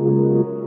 And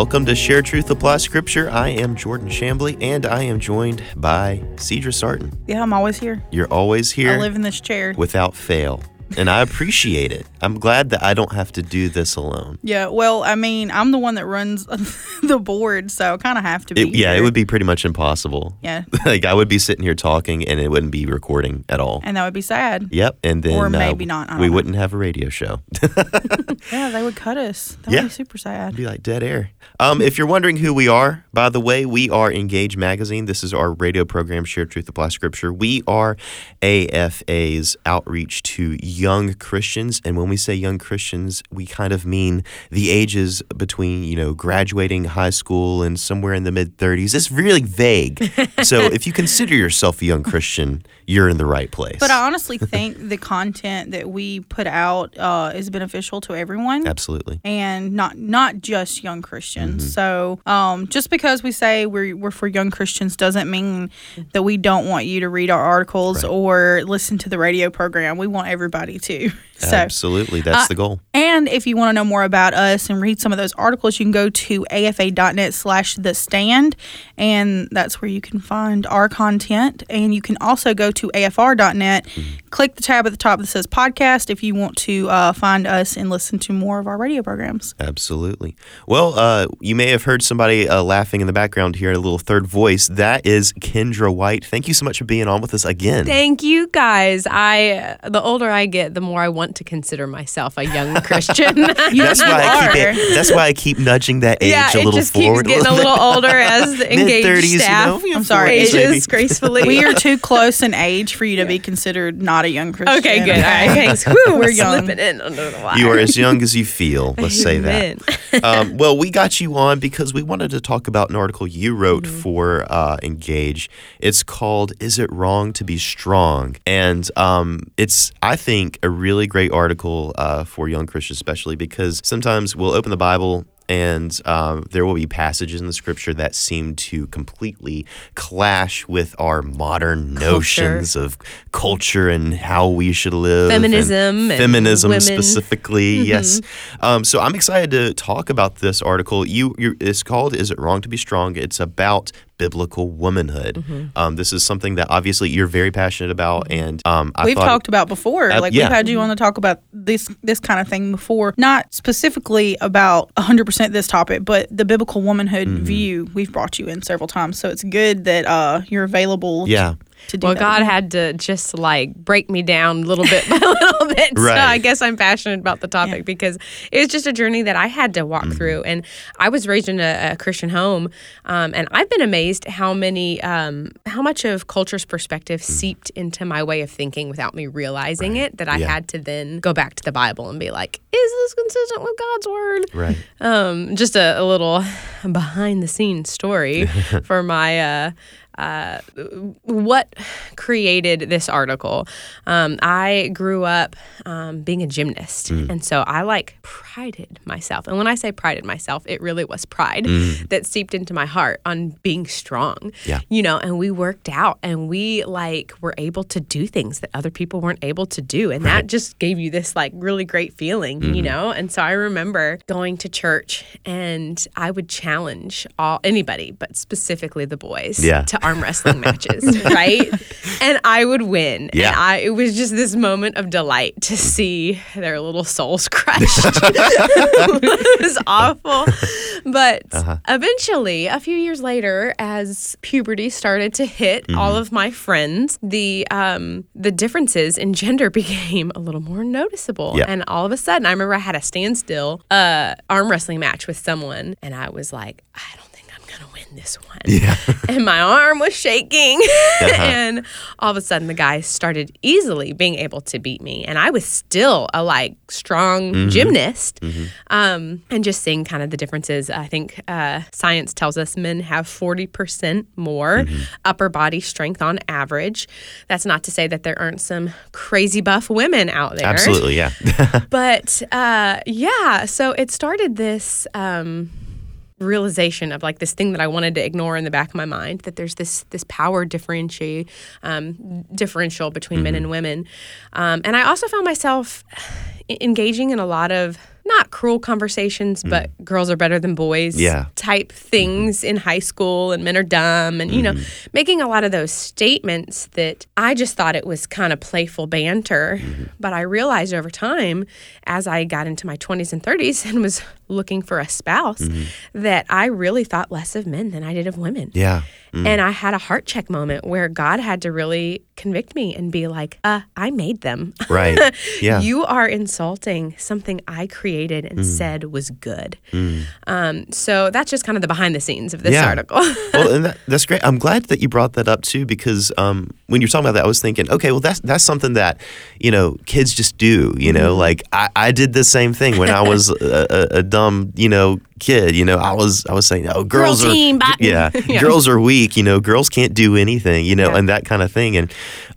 welcome to Share Truth Apply Scripture. I am Jordan Shambly, and I am joined by Cedra Sarton. Yeah, I'm always here. You're always here I live in this chair. without fail, and I appreciate it. I'm glad that I don't have to do this alone. yeah, well, I mean, I'm the one that runs the board, so I kind of have to be. It, yeah, it would be pretty much impossible. Yeah, like I would be sitting here talking, and it wouldn't be recording at all. and that would be sad. Yep, and then Or uh, maybe not, I we know. wouldn't have a radio show. Yeah, they would cut us. That Yeah. would be super sad. It'd be like dead air. Um, if you're wondering who we are, by the way, we are Engage Magazine. This is our radio program, Share Truth Apply Scripture. We are AFA's outreach to young Christians, and when we say young Christians, we kind of mean the ages between you know graduating high school and somewhere in the mid 30s. It's really vague. so if you consider yourself a young Christian, you're in the right place. But I honestly think the content that we put out uh, is beneficial to everyone. Absolutely. and not not just young Christians. Mm-hmm. So, um, just because we say we're we're for young Christians doesn't mean that we don't want you to read our articles Right. or listen to the radio program. We want everybody to. So, Absolutely. That's uh, the goal. and if you want to know more about us and read some of those articles, you can go to afa.net slash the stand, and that's where you can find our content. And you can also go to afr.net, click the tab at the top that says podcast if you want to uh, find us and listen to more of our radio programs. Absolutely. Well, uh, you may have heard somebody uh, laughing in the background here, a little third voice. That is Kendra White. Thank you so much for being on with us again. Thank you guys. I the older I get, the more I want to consider myself a young Christian. That's why I keep it, that's why I keep nudging that age yeah, a little just forward. keeps getting a little older as the engaged Mid-thirties, you staff know, I'm sorry, it's ages gracefully. We are too close in age for you to be considered not a young Christian. okay, good. All right, thanks. Whew, We're young. Slipping in under the wire. You are as young as you feel. Let's say that. Um, well, we got you on because we wanted to talk about an article you wrote Mm-hmm. for uh, Engage. It's called "Is It Wrong to Be Strong?" and um, it's I think a really great article uh, for young Christians, especially because sometimes we'll open the Bible. And um, there will be passages in the scripture that seem to completely clash with our modern notions of culture and how we should live. Feminism and feminism women. specifically. Mm-hmm. Yes. Um, so I'm excited to talk about this article. You, you, it's called "Is It Wrong to Be Strong?" It's about biblical womanhood. Mm-hmm. Um, this is something that obviously you're very passionate about, and um, I we've talked about before. Uh, like yeah. we've had you on to talk about this this kind of thing before. Not specifically about 100% this topic, but the biblical womanhood Mm-hmm. view. We've brought you in several times, so it's good that uh, you're available. yeah. To, do Well, that. God had to just like break me down little bit by little bit. Right. So I guess I'm passionate about the topic Yeah. because it was just a journey that I had to walk through. And I was raised in a, a Christian home, um, and I've been amazed how many, um, how much of culture's perspective seeped into my way of thinking without me realizing it. That I Yeah. had to then go back to the Bible and be like, is this consistent with God's word? Right. Um, just a, a little behind the scenes story for my uh, uh, what created this article. Um, I grew up um, being a gymnast, and so I like prided myself. And when I say prided myself, it really was pride mm. that seeped into my heart on being strong. Yeah. you know. And we worked out, and we like were able to do things that other people weren't able to do, and that just gave you this like really great feeling, you mm-hmm. know. And so I remember going to church, and I would challenge all anybody, but specifically the boys, Yeah. to arm wrestling matches, right? And I would win. Yeah. And I it was just this moment of delight to see their little souls crushed. it was awful. But Uh-huh. eventually, a few years later, as puberty started to hit Mm-hmm. all of my friends, the um the differences in gender became a little more noticeable. Yeah. And all of a sudden, I remember I had a standstill uh arm wrestling match with someone, and I was like, I don't think I'm going to win this one. Yeah. and my arm was shaking. Uh-huh. and all of a sudden, the guy started easily being able to beat me. And I was still a like strong Mm-hmm. gymnast. Um, and just seeing kind of the differences, I think uh, science tells us men have 40% more Mm-hmm. upper body strength on average. That's not to say that there aren't some crazy buff women out there. Absolutely, yeah. But uh, yeah, so it started this um, realization of like this thing that I wanted to ignore in the back of my mind that there's this this power differential um, differential between men Mm-hmm. and women, um, and I also found myself engaging in a lot of not cruel conversations, but girls are better than boys Mm. Yeah. type things in high school, and men are dumb, and you know, Mm-hmm. making a lot of those statements that I just thought it was kind of playful banter. Mm-hmm. But I realized over time, as I got into my 20s and 30s and was looking for a spouse, that I really thought less of men than I did of women. Yeah. Mm. And I had a heart check moment where God had to really convict me and be like, uh, I made them. Right. Yeah. you are insulting something I created Mm. and said was good. Um, so that's just kind of the behind the scenes of this Yeah. article. well, and that, that's great. I'm glad that you brought that up too, because um, when you're talking about that, I was thinking, okay, well, that's that's something that you know kids just do. You know, Mm-hmm. like I, I did the same thing when I was a, a, a dumb, you know, kid. You know, I was I was saying, oh, girls Girl are team, yeah, Yeah. girls are weak. You know, girls can't do anything. You know, Yeah. and that kind of thing. And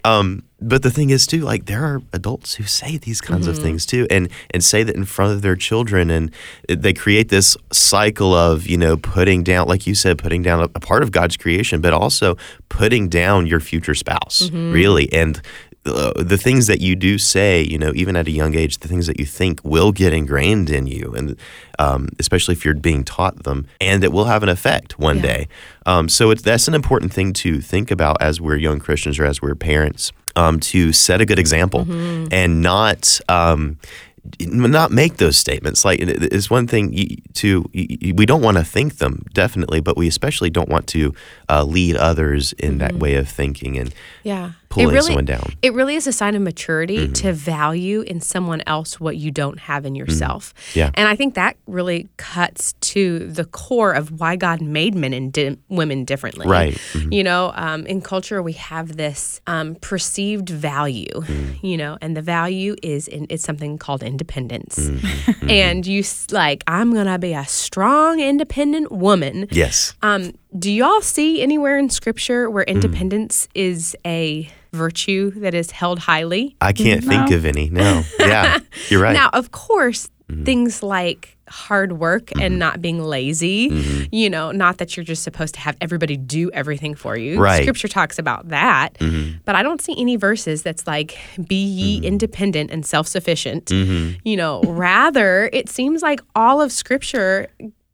um, but the thing is too, like there are adults who say these kinds Mm-hmm. of things too, and and say that in front of their children, and they create this cycle of you know putting down, like you said, putting down a, a part of God's creation, but also putting down your future spouse, Mm-hmm. really, and. Uh, the things that you do say, you know, even at a young age, the things that you think will get ingrained in you, and um, especially if you're being taught them, and it will have an effect one Yeah. day. Um, so it's that's an important thing to think about as we're young Christians or as we're parents, um, to set a good example and not. Um, not make those statements like it's one thing to we don't want to think them definitely but we especially don't want to uh, lead others in that way of thinking and Yeah. Pulling it really, someone down. Mm-hmm. It really is a sign of maturity to value in someone else what you don't have in yourself. Mm-hmm. Yeah. And I think that really cuts to the core of why God made men and di- women differently. Right. Mm-hmm. You know, um, in culture, we have this um, perceived value, Mm. you know, and the value is in it's something called independence. Mm-hmm. And you like, I'm going to be a strong, independent woman. yes Um, do y'all see anywhere in scripture where Mm. independence is a virtue that is held highly? i can't think of any no yeah you're right Now, of course, Mm-hmm. things like hard work and not being lazy, Mm-hmm. you know, not that you're just supposed to have everybody do everything for you. Right. Mm-hmm. Scripture talks about that. But I don't see any verses that's like, be ye Mm-hmm. independent and self sufficient. You know, rather, it seems like all of Scripture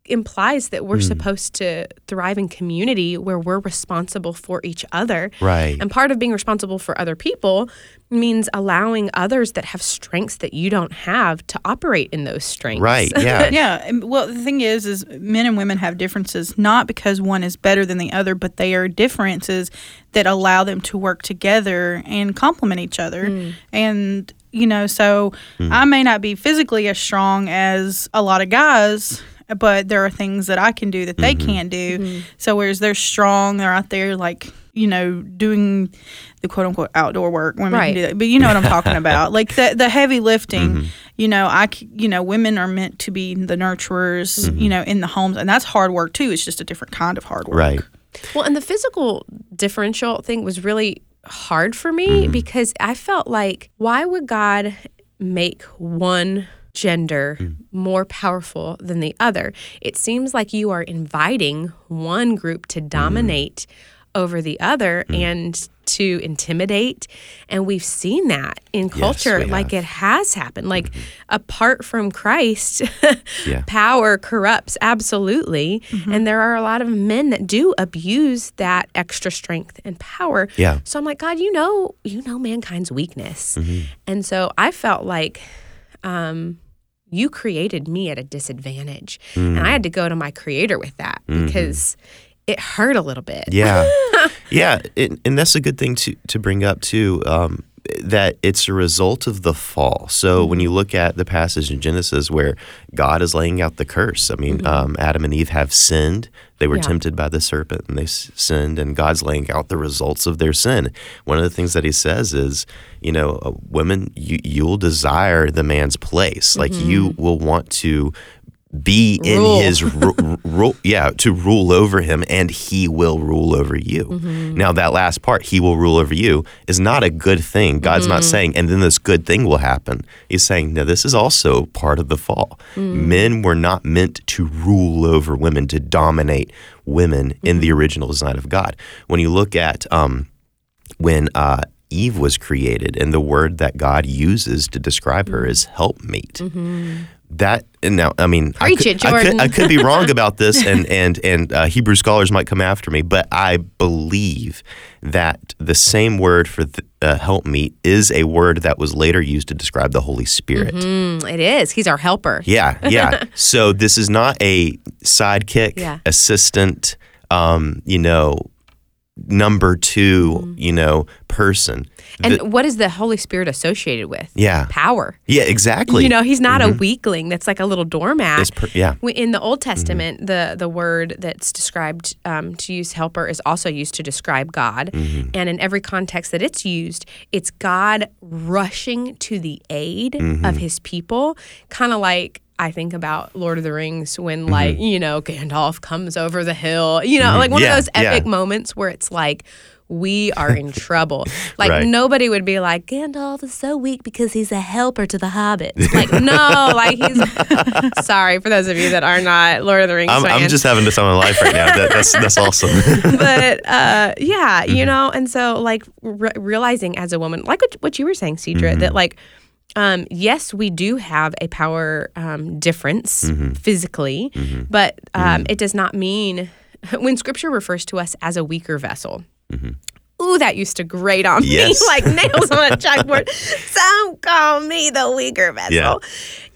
implies that we're Mm. supposed to thrive in community where we're responsible for each other. Right. And part of being responsible for other people means allowing others that have strengths that you don't have to operate in those strengths. right yeah Yeah. Well, the thing is, is men and women have differences not because one is better than the other, but they are differences that allow them to work together and complement each other. And you know, so I may not be physically as strong as a lot of guys. But there are things that I can do that they mm-hmm. can't do. Mm-hmm. So whereas they're strong, they're out there like you know doing the quote unquote outdoor work. Women Right. can do that, but you know what I'm talking about, like the the heavy lifting. Mm-hmm. You know, I c- you know women are meant to be the nurturers. You know, in the homes, and that's hard work too. It's just a different kind of hard work. right Well, and the physical differential thing was really hard for me because I felt like, why would God make one gender hmm. more powerful than the other? It seems like you are inviting one group to hmm. dominate over the other hmm. and to intimidate. And we've seen that in culture. we like have. it has happened. Like apart from Christ, Yeah. power corrupts absolutely. Mm-hmm. And there are a lot of men that do abuse that extra strength and power. Yeah. So I'm like, God, you know, you know mankind's weakness. Mm-hmm. And so I felt like um you created me at a disadvantage. And I had to go to my creator with that because it hurt a little bit. Yeah, yeah, it, and that's a good thing to to bring up too. Um, that it's a result of the fall. So when you look at the passage in Genesis where God is laying out the curse, I mean, um, Adam and Eve have sinned. They were Yeah. tempted by the serpent and they s- sinned, and God's laying out the results of their sin. One of the things that He says is, you know, uh, women, you you'll desire the man's place. Like you will want to be in Rule. his ru- ru- yeah to rule over him and he will rule over you. Now that last part he will rule over you is not a good thing. God's not saying and then this good thing will happen. He's saying no this is also part of the fall. Men were not meant to rule over women to dominate women in the original design of god. When you look at um, when uh, Eve was created, and the word that God uses to describe her is helpmate. That and now, I mean, I could, it, I could, I could be wrong about this, and and and uh, Hebrew scholars might come after me, but I believe that the same word for th- uh, helpmeet is a word that was later used to describe the Holy Spirit. Mm, it is. He's our helper. Yeah, yeah. so this is not a sidekick, Yeah. assistant, um, you know, number 2 mm-hmm. you know, person. And The- what is the Holy Spirit associated with? yeah, Power. yeah, exactly. You know, he's not a mm-hmm. weakling that's like a little doormat. Per- yeah. In the Old mm-hmm. Testament, the the word that's described um, to use helper is also used to describe God, and in every context that it's used, it's God rushing to the aid of His people, kind of like. I think about Lord of the Rings when, like, you know, Gandalf comes over the hill, you know, like one Yeah, of those yeah. epic moments where it's like, we are in trouble. Like, Right. nobody would be like, Gandalf is so weak because he's a helper to the hobbits. Like, no, like he's. Sorry for those of you that are not Lord of the Rings I'm, I'm just having this on my life right now. That, that's that's awesome. but uh, yeah, Mm-hmm. you know, and so like re- realizing as a woman, like what, what you were saying, Cedra, Mm-hmm. that like, um, yes, we do have a power um, difference Mm-hmm. physically, but um, it does not mean when Scripture refers to us as a weaker vessel. Ooh, that used to grate on Mm-hmm. Yes. me like nails on a chalkboard. Don't call me the weaker vessel. Yeah.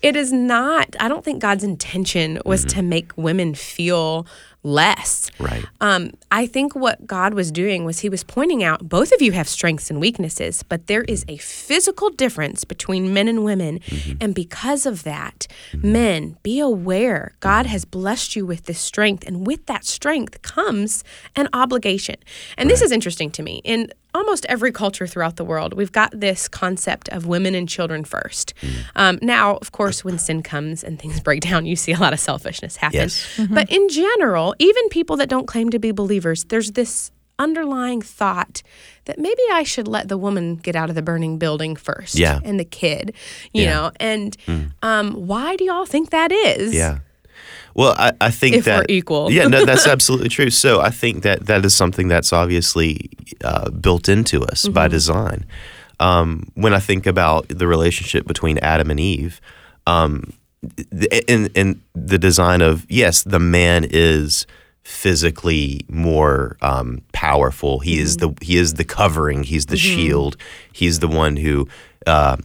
It is not, I don't think God's intention was to make women feel less. right. Um, I think what God was doing was He was pointing out both of you have strengths and weaknesses, but there is a physical difference between men and women. And because of that, men, be aware God has blessed you with this strength. And with that strength comes an obligation. And this is interesting to me. In almost every culture throughout the world, we've got this concept of women and children first. Um, now, of course, when sin comes and things break down, you see a lot of selfishness happen. Yes. But in general, even people that don't claim to be believers, there's this underlying thought that maybe I should let the woman get out of the burning building first Yeah. and the kid, you Yeah. know. And um, why do y'all think that is? Yeah. Well, I, I think If we're that equal. yeah, no, that's absolutely true. So I think that that is something that's obviously uh, built into us by Mm-hmm. design. Um, when I think about the relationship between Adam and Eve, um, in in the design of yes, the man is physically more um, powerful. He is Mm-hmm. the he is the covering. He's the shield. He's the one who. Uh,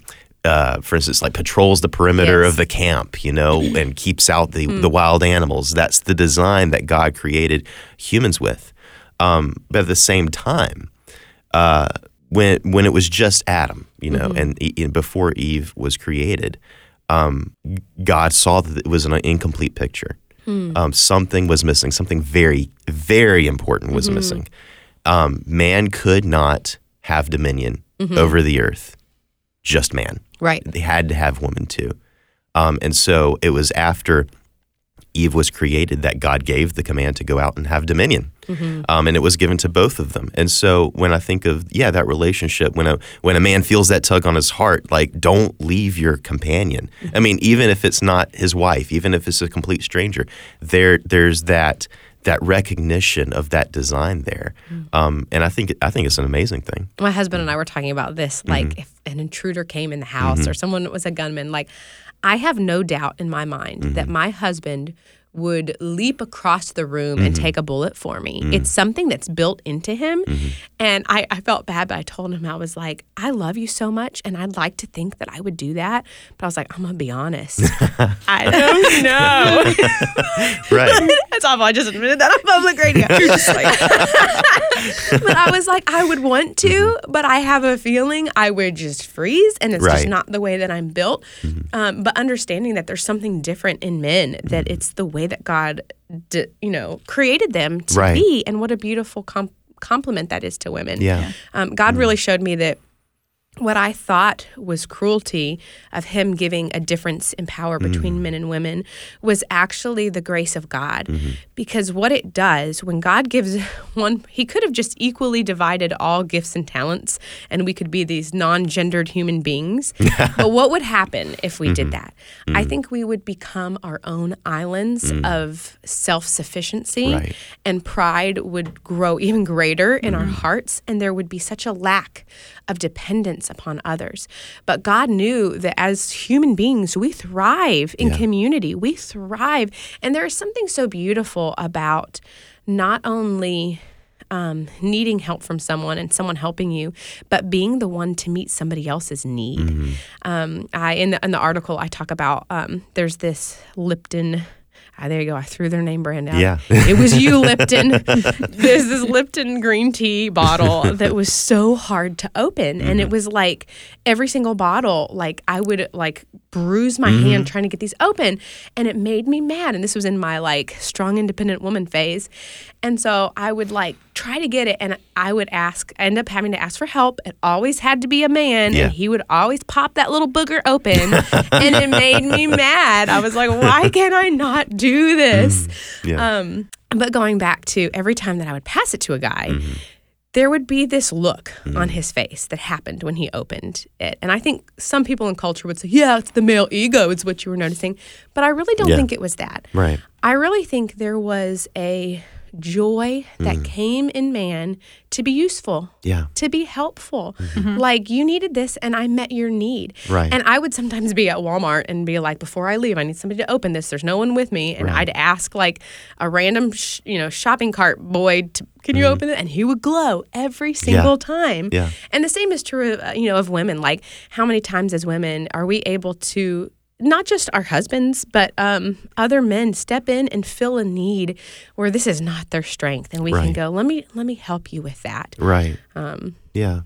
uh, for instance, like patrols the perimeter Yes. of the camp, you know, and keeps out the, the wild animals. That's the design that God created humans with. Um, but at the same time, uh, when when it was just Adam, you know, and, e- and before Eve was created, um, God saw that it was an incomplete picture. Um, something was missing. Something very, very important was missing. Um, man could not have dominion over the earth, just man Right. they had to have woman too. Um, and so it was after Eve was created that God gave the command to go out and have dominion. Um, and it was given to both of them. And so when I think of yeah that relationship, when a when a man feels that tug on his heart, like don't leave your companion. I mean, even if it's not his wife, even if it's a complete stranger, there there's that that recognition of that design there. Um, and I think I think it's an amazing thing. My husband and I were talking about this. Like, Mm-hmm. if an intruder came in the house or someone was a gunman, like, I have no doubt in my mind Mm-hmm. that my husband would leap across the room and mm-hmm. take a bullet for me. Mm. It's something that's built into him. Mm-hmm. And I, I felt bad, but I told him, I was like, I love you so much. And I'd like to think that I would do that. But I was like, I'm going to be honest. I don't know. Right. That's awful. I just admitted that on public radio. You're just like, but I was like, I would want to, mm-hmm. but I have a feeling I would just freeze, and it's just not the way that I'm built. Um, but understanding that there's something different in men, that it's the way that God, d- you know, created them to Right. be, and what a beautiful com- compliment that is to women. Yeah. Um, God really showed me that what I thought was cruelty of him giving a difference in power mm. between men and women was actually the grace of God. Mm-hmm. Because what it does, when God gives one, he could have just equally divided all gifts and talents and we could be these non gendered human beings. but what would happen if we did mm-hmm. that? I mm. think we would become our own islands mm. of self sufficiency Right. and pride would grow even greater in our hearts and there would be such a lack of dependence upon others but god knew that as human beings we thrive in community we thrive and there is something so beautiful about not only um, needing help from someone and someone helping you, but being the one to meet somebody else's need. Um, I in the in the article I talk about um, there's this Lipton. Ah, there you go. I threw their name brand out. Yeah. it was you, Lipton. There's this Lipton green tea bottle that was so hard to open, and it was like every single bottle, like I would like bruise my hand trying to get these open, and it made me mad. And this was in my like strong, independent woman phase, and so I would like try to get it, and I would ask, end up having to ask for help. It always had to be a man, Yeah. and he would always pop that little booger open, and it made me mad. I was like, why can I not do this? Mm, yeah. Um, but going back to every time that I would pass it to a guy, mm-hmm. there would be this look mm. on his face that happened when he opened it. And I think some people in culture would say, yeah, it's the male ego, it's what you were noticing. But I really don't Yeah. think it was that. right. I really think there was a joy that mm. came in man to be useful Yeah. to be helpful. Mm-hmm. Mm-hmm. Like you needed this and I met your need. Right. And I would sometimes be at Walmart and be like, before I leave, I need somebody to open this. There's no one with me. And I'd ask like a random, sh- you know, shopping cart boy, to, can you mm-hmm. open it? And he would glow every single time. Yeah. And the same is true, uh, you know, of women. Like how many times as women are we able to not just our husbands, but um, other men step in and fill a need where this is not their strength, and we can go, let me let me help you with that. Right. Um, Yeah.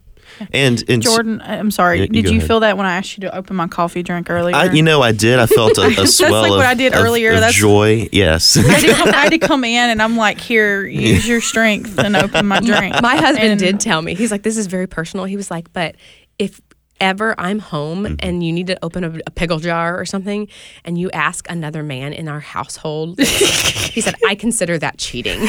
And and Jordan, I'm sorry. Yeah, you did you ahead. feel that when I asked you to open my coffee drink earlier? I, you know, I did. I felt a, a That's swell like of, what I did of- earlier. of That's- joy. Yes. I, had to come, I had to come in and I'm like, here, use your strength and open my drink. My husband And- did tell me. He's like, this is very personal. He was like, but if ever I'm home Mm-hmm. and you need to open a, a pickle jar or something, and you ask another man in our household, he said, I consider that cheating.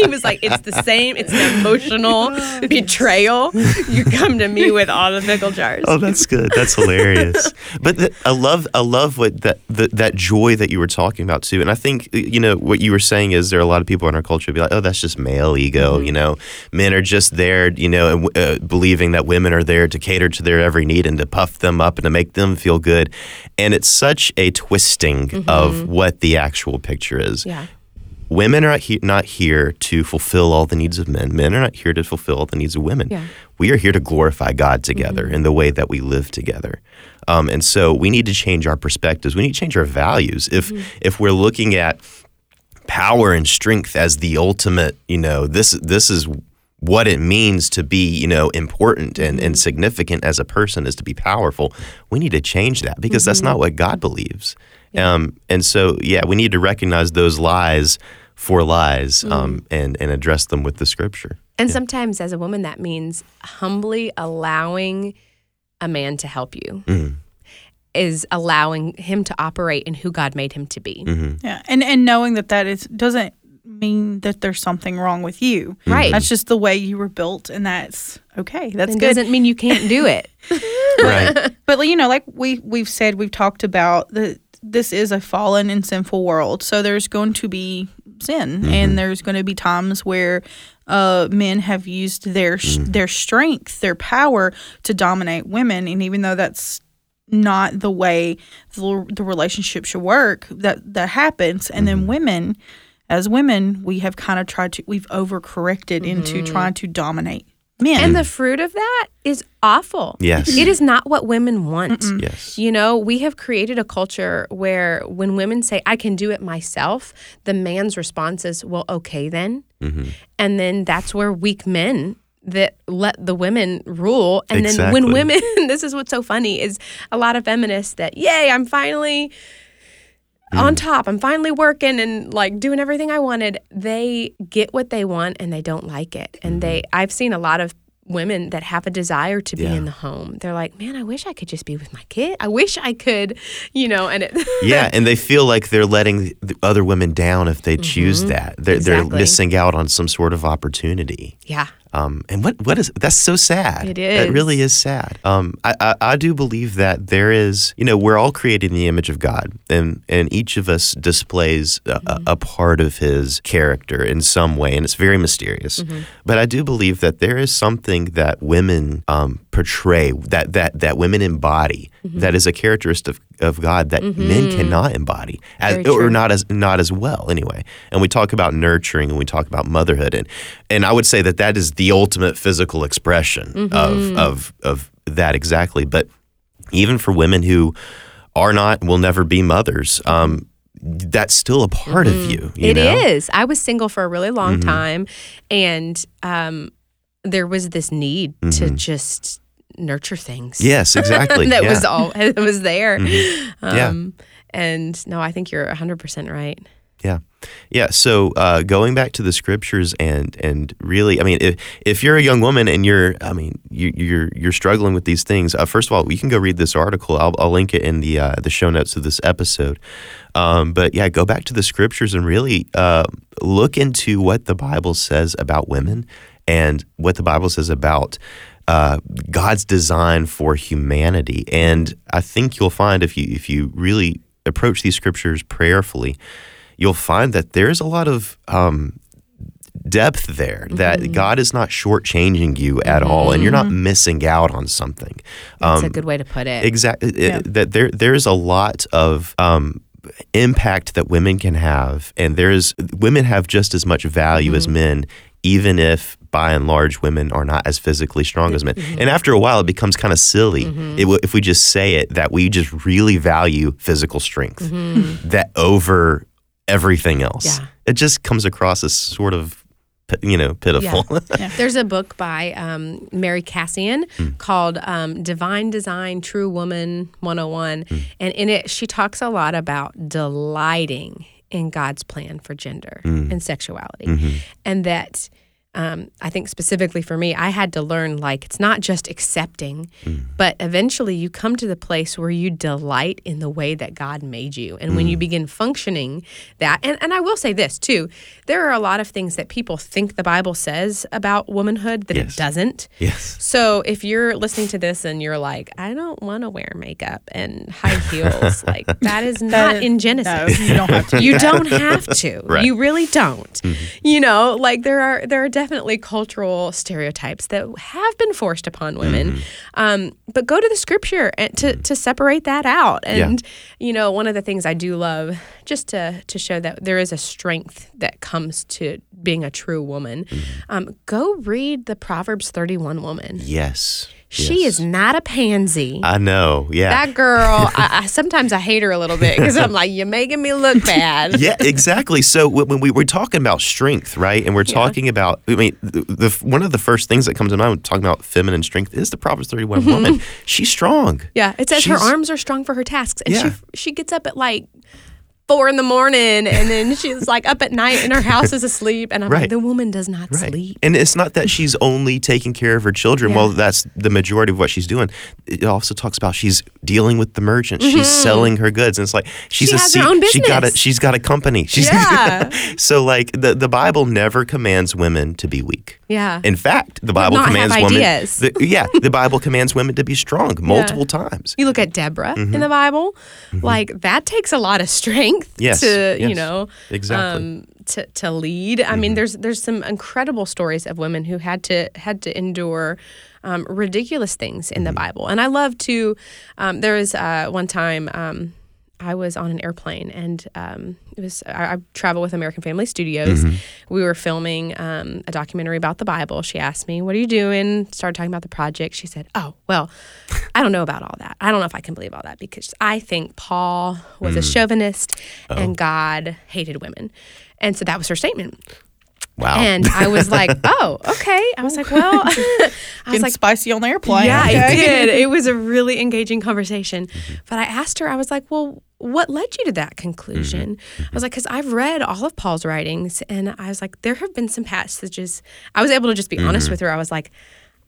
he was like, it's the same. It's an emotional betrayal. You come to me with all the pickle jars. Oh, that's good. That's hilarious. but th- I love, I love what that the, that joy that you were talking about too. And I think you know what you were saying is there are a lot of people in our culture be like, oh, that's just male ego. You know, men are just there, you know, and, uh, believing that women are there to cater to their every need and to puff them up and to make them feel good. And it's such a twisting mm-hmm. of what the actual picture is. Yeah. Women are he- not here to fulfill all the needs of men. Men are not here to fulfill all the needs of women. Yeah. We are here to glorify God together mm-hmm. in the way that we live together. Um, and so we need to change our perspectives. We need to change our values. If mm-hmm. if we're looking at power and strength as the ultimate, you know, this this is what it means to be, you know, important and, and significant as a person is to be powerful. We need to change that because that's not what God believes. Um, and so, yeah, we need to recognize those lies for lies um, and, and address them with the scripture. And sometimes, as a woman, that means humbly allowing a man to help you, Mm-hmm. is allowing him to operate in who God made him to be. Mm-hmm. Yeah, and and knowing that that is doesn't mean that there's something wrong with you. Right. That's just the way you were built, and that's okay. That's It good. doesn't mean you can't do it. Right. But you know, like we we've said, we've talked about that this is a fallen and sinful world. So there's going to be sin, and there's going to be times where uh, men have used their sh- their strength, their power to dominate women, and even though that's not the way the, the relationship should work that that happens and Mm-hmm. then women as women we have kind of tried to we've overcorrected into trying to dominate men And the fruit of that is awful. Yes. It is not what women want. Yes. You know, we have created a culture where when women say, I can do it myself, the man's response is, well, okay then. Mm-hmm. And then that's where weak men that let the women rule. And then when women, this is what's so funny, is a lot of feminists that, yay, I'm finally Mm. on top. I'm finally working and like doing everything I wanted. They get what they want and they don't like it. And they I've seen a lot of women that have a desire to be Mm-hmm. Yeah. in the home. They're like, "Man, I wish I could just be with my kid. I wish I could, you know." And it yeah, and they feel like they're letting the other women down if they choose that. They're, they're missing out on some sort of opportunity. yeah. Um, and what what is that's so sad. It is. It really is. sad. Um, I, I I do believe that there is, you know, we're all created in the image of God, and and each of us displays a, a- a part of His character in some way, and it's very mysterious. But I do believe that there is something that women um, portray, that that that women embody, that is a characteristic of of God that men cannot embody, as, or not as not as well anyway. And we talk about nurturing, and we talk about motherhood, and and I would say that that is the ultimate physical expression of of of that exactly. But even for women who are not, will never be mothers, um, that's still a part of you. you It is. know? I was single for a really long Mm-hmm. time and um there was this need to just nurture things. Mm-hmm. Yes, exactly. that yeah. was all that was there. Yeah. Um and no, I think you're 100% right. Yeah, yeah. So uh, going back to the scriptures and and really, I mean, if if you're a young woman and you're, I mean, you, you're you're struggling with these things, uh, first of all, you can go read this article. I'll, I'll link it in the uh, the show notes of this episode. Um, but yeah, go back to the scriptures and really uh, look into what the Bible says about women and what the Bible says about uh, God's design for humanity. And I think you'll find if you if you really approach these scriptures prayerfully, you'll find that there's a lot of um, depth there. That God is not shortchanging you at all, and you're not missing out on something. That's Um, a good way to put it. Exactly. Yeah. That there there's a lot of um, impact that women can have, and there's women have just as much value as men, even if by and large women are not as physically strong as men. And after a while, it becomes kind of silly it w- if we just say it that we just really value physical strength that over everything else. Yeah. It just comes across as sort of you know pitiful. There's a book by um, Mary Kassian Hmm. called um, Divine Design True Woman 101. Hmm. And in it, she talks a lot about delighting in God's plan for gender Hmm. and sexuality. Mm-hmm. And that um, I think specifically for me, I had to learn like it's not just accepting, Mm. but eventually you come to the place where you delight in the way that God made you. And when you Mm. begin functioning that, and, and I will say this too there are a lot of things that people think the Bible says about womanhood that Yes. it doesn't. yes. So if you're listening to this and you're like, I don't want to wear makeup and high heels, like that is not is- in Genesis. no, you don't have to do You that. don't have to. Right. You really don't. You know, like there are there are definitely cultural stereotypes that have been forced upon women. Um, but go to the scripture and to to separate that out. Yeah. And you know, one of the things I do love just to to show that there is a strength that comes to being a true woman. Um, go read the Proverbs 31 woman. Yes. She Yes. is not a pansy. I know. Yeah. that girl, I, I, sometimes I hate her a little bit because I'm like, you're making me look bad. yeah, exactly. So when we were talking about strength, right, and we're talking about, I mean, the, the one of the first things that comes to mind when talking about feminine strength is the Proverbs thirty one mm-hmm. woman. She's strong. Yeah, it says her arms are strong for her tasks, and Yeah. she she gets up at like four in the morning, and then she's like up at night, and her house is asleep, and I'm Right. like, the woman does not Right. sleep. And it's not that she's only taking care of her children. Yeah. Well, that's the majority of what she's doing. It also talks about she's dealing with the merchants. She's selling her goods, and it's like she's Mm-hmm. She a has her own she got a she's got a company. She's Yeah. so like the the Bible never commands women to be weak. Yeah. In fact, the Bible not have commands women. ideas. the- yeah, the Bible commands women to be strong multiple times. you look at Deborah in the Bible, like that takes a lot of strength Mm-hmm. Yes, to you know exactly. um, to, to lead. I mean, there's there's some incredible stories of women who had to had to endure um, ridiculous things in the Bible, and I love to. Um, there was uh, one time. I was on an airplane and um, it was I, I travel with American Family Studios. We were filming um, a documentary about the Bible. She asked me, "What are you doing?" Started talking about the project. She said, "Oh, well, I don't know about all that. I don't know if I can believe all that because I think Paul was a chauvinist and God hated women." And so that was her statement. Wow. And I was like, "Oh, okay." I was like, "Well," I was like, spicy on the airplane. yeah, okay. I did. It was a really engaging conversation. Mm-hmm. But I asked her, I was like, well, what led you to that conclusion? Mm-hmm. I was like, because I've read all of Paul's writings, and I was like, there have been some passages. I was able to just be honest mm-hmm. with her. I was like,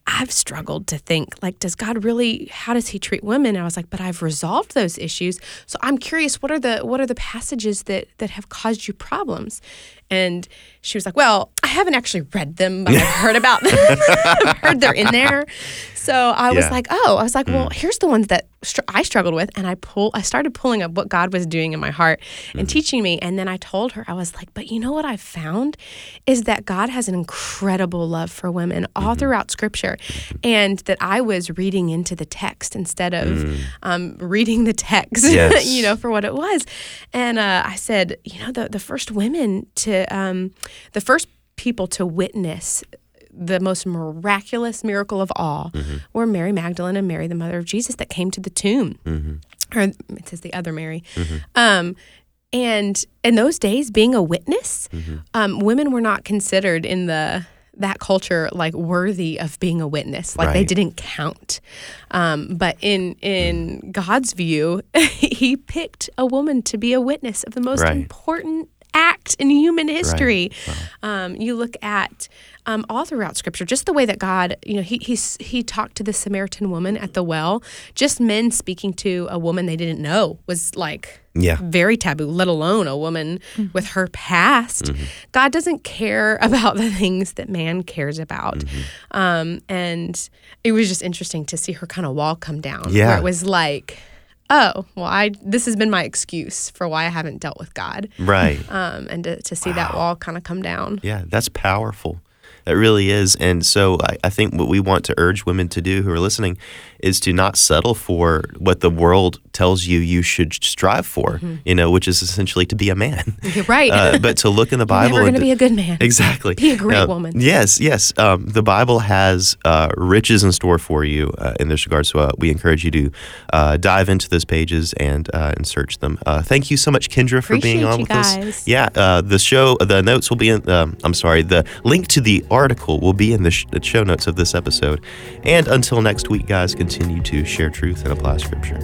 I've struggled to think, like, does God really? How does He treat women? And I was like, but I've resolved those issues. So I'm curious, what are the what are the passages that that have caused you problems? And she was like, well, I haven't actually read them, but I've heard about them. I've heard they're in there. So I was like, oh, I was like, mm. well, here's the ones that str- I struggled with, and I pull, I started pulling up what God was doing in my heart and teaching me, and then I told her, I was like, but you know what I found is that God has an incredible love for women all throughout Scripture, and that I was reading into the text instead of um, reading the text, Yes. you know, for what it was, and uh, I said, you know, the the first women to, um, the first people to witness the most miraculous miracle of all were Mary Magdalene and Mary, the mother of Jesus, that came to the tomb. Or it says the other Mary. Um, and in those days, being a witness, um, women were not considered in the that culture like worthy of being a witness. Like they didn't count. Um, but in in god's view he picked a woman to be a witness of the most Right. important act in human history. Um, you look at um, all throughout scripture just the way that god you know he, he he talked to the samaritan woman at the well. Just men speaking to a woman they didn't know was like Yeah. very taboo let alone a woman with her past. God doesn't care about the things that man cares about. Um, and it was just interesting to see her kind of wall come down where Yeah. it was like oh well i this has been my excuse for why i haven't dealt with god Right. um, and to, to see that wall kind of come down. Yeah, that's powerful. It really is. And so I, I think what we want to urge women to do who are listening is to not settle for what the world tells you you should strive for, you know, which is essentially to be a man. You're right. Uh, but to look in the Bible. You're Bible never and going to be a good man. Exactly. Be a great Uh, woman. Yes, yes. Um, the Bible has uh, riches in store for you uh, in this regard. So uh, we encourage you to uh, dive into those pages and uh, and search them. Uh, thank you so much, Kendra, for being on with us. Yeah, uh, the show, the notes will be in. Um, I'm sorry, the link to the article will be in the, sh- the show notes of this episode. And until next week, guys, continue to share truth and apply Scripture.